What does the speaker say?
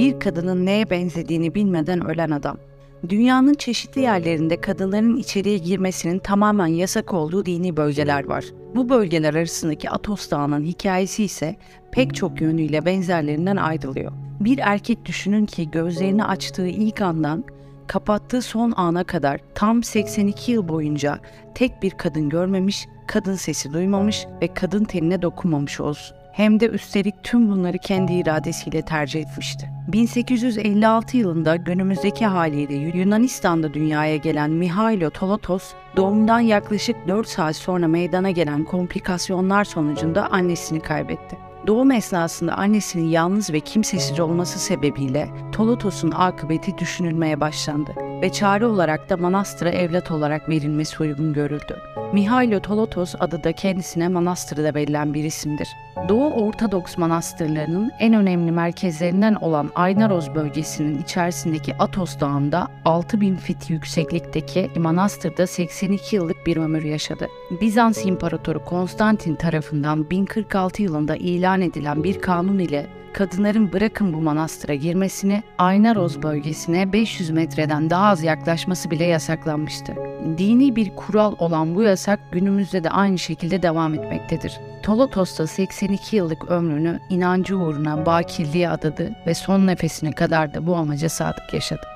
bir kadının neye benzediğini bilmeden ölen adam. Dünyanın çeşitli yerlerinde kadınların içeriye girmesinin tamamen yasak olduğu dini bölgeler var. Bu bölgeler arasındaki Atos Dağı'nın hikayesi ise pek çok yönüyle benzerlerinden ayrılıyor. Bir erkek düşünün ki gözlerini açtığı ilk andan kapattığı son ana kadar tam 82 yıl boyunca tek bir kadın görmemiş, kadın sesi duymamış ve kadın tenine dokunmamış olsun. Hem de üstelik tüm bunları kendi iradesiyle tercih etmişti. 1856 yılında günümüzdeki haliyle Yunanistan'da dünyaya gelen Mihailo Tolotos, doğumundan yaklaşık 4 saat sonra meydana gelen komplikasyonlar sonucunda annesini kaybetti. Doğum esnasında annesinin yalnız ve kimsesiz olması sebebiyle Tolotos'un akıbeti düşünülmeye başlandı ve çare olarak da manastıra evlat olarak verilmesi uygun görüldü. Mihailo Tolotos adı da kendisine manastırda verilen bir isimdir. Doğu Ortodoks manastırlarının en önemli merkezlerinden olan Aynaroz bölgesinin içerisindeki Atos Dağı'nda 6000 fit yükseklikteki manastırda 82 yıllık bir ömür yaşadı. Bizans İmparatoru Konstantin tarafından 1046 yılında ilan edilen bir kanun ile kadınların bırakın bu manastıra girmesini Aynaroz bölgesine 500 metreden daha az yaklaşması bile yasaklanmıştı. Dini bir kural olan bu yasak günümüzde de aynı şekilde devam etmektedir. Tolotos da 82 yıllık ömrünü inancı uğruna bakirliğe adadı ve son nefesine kadar da bu amaca sadık yaşadı.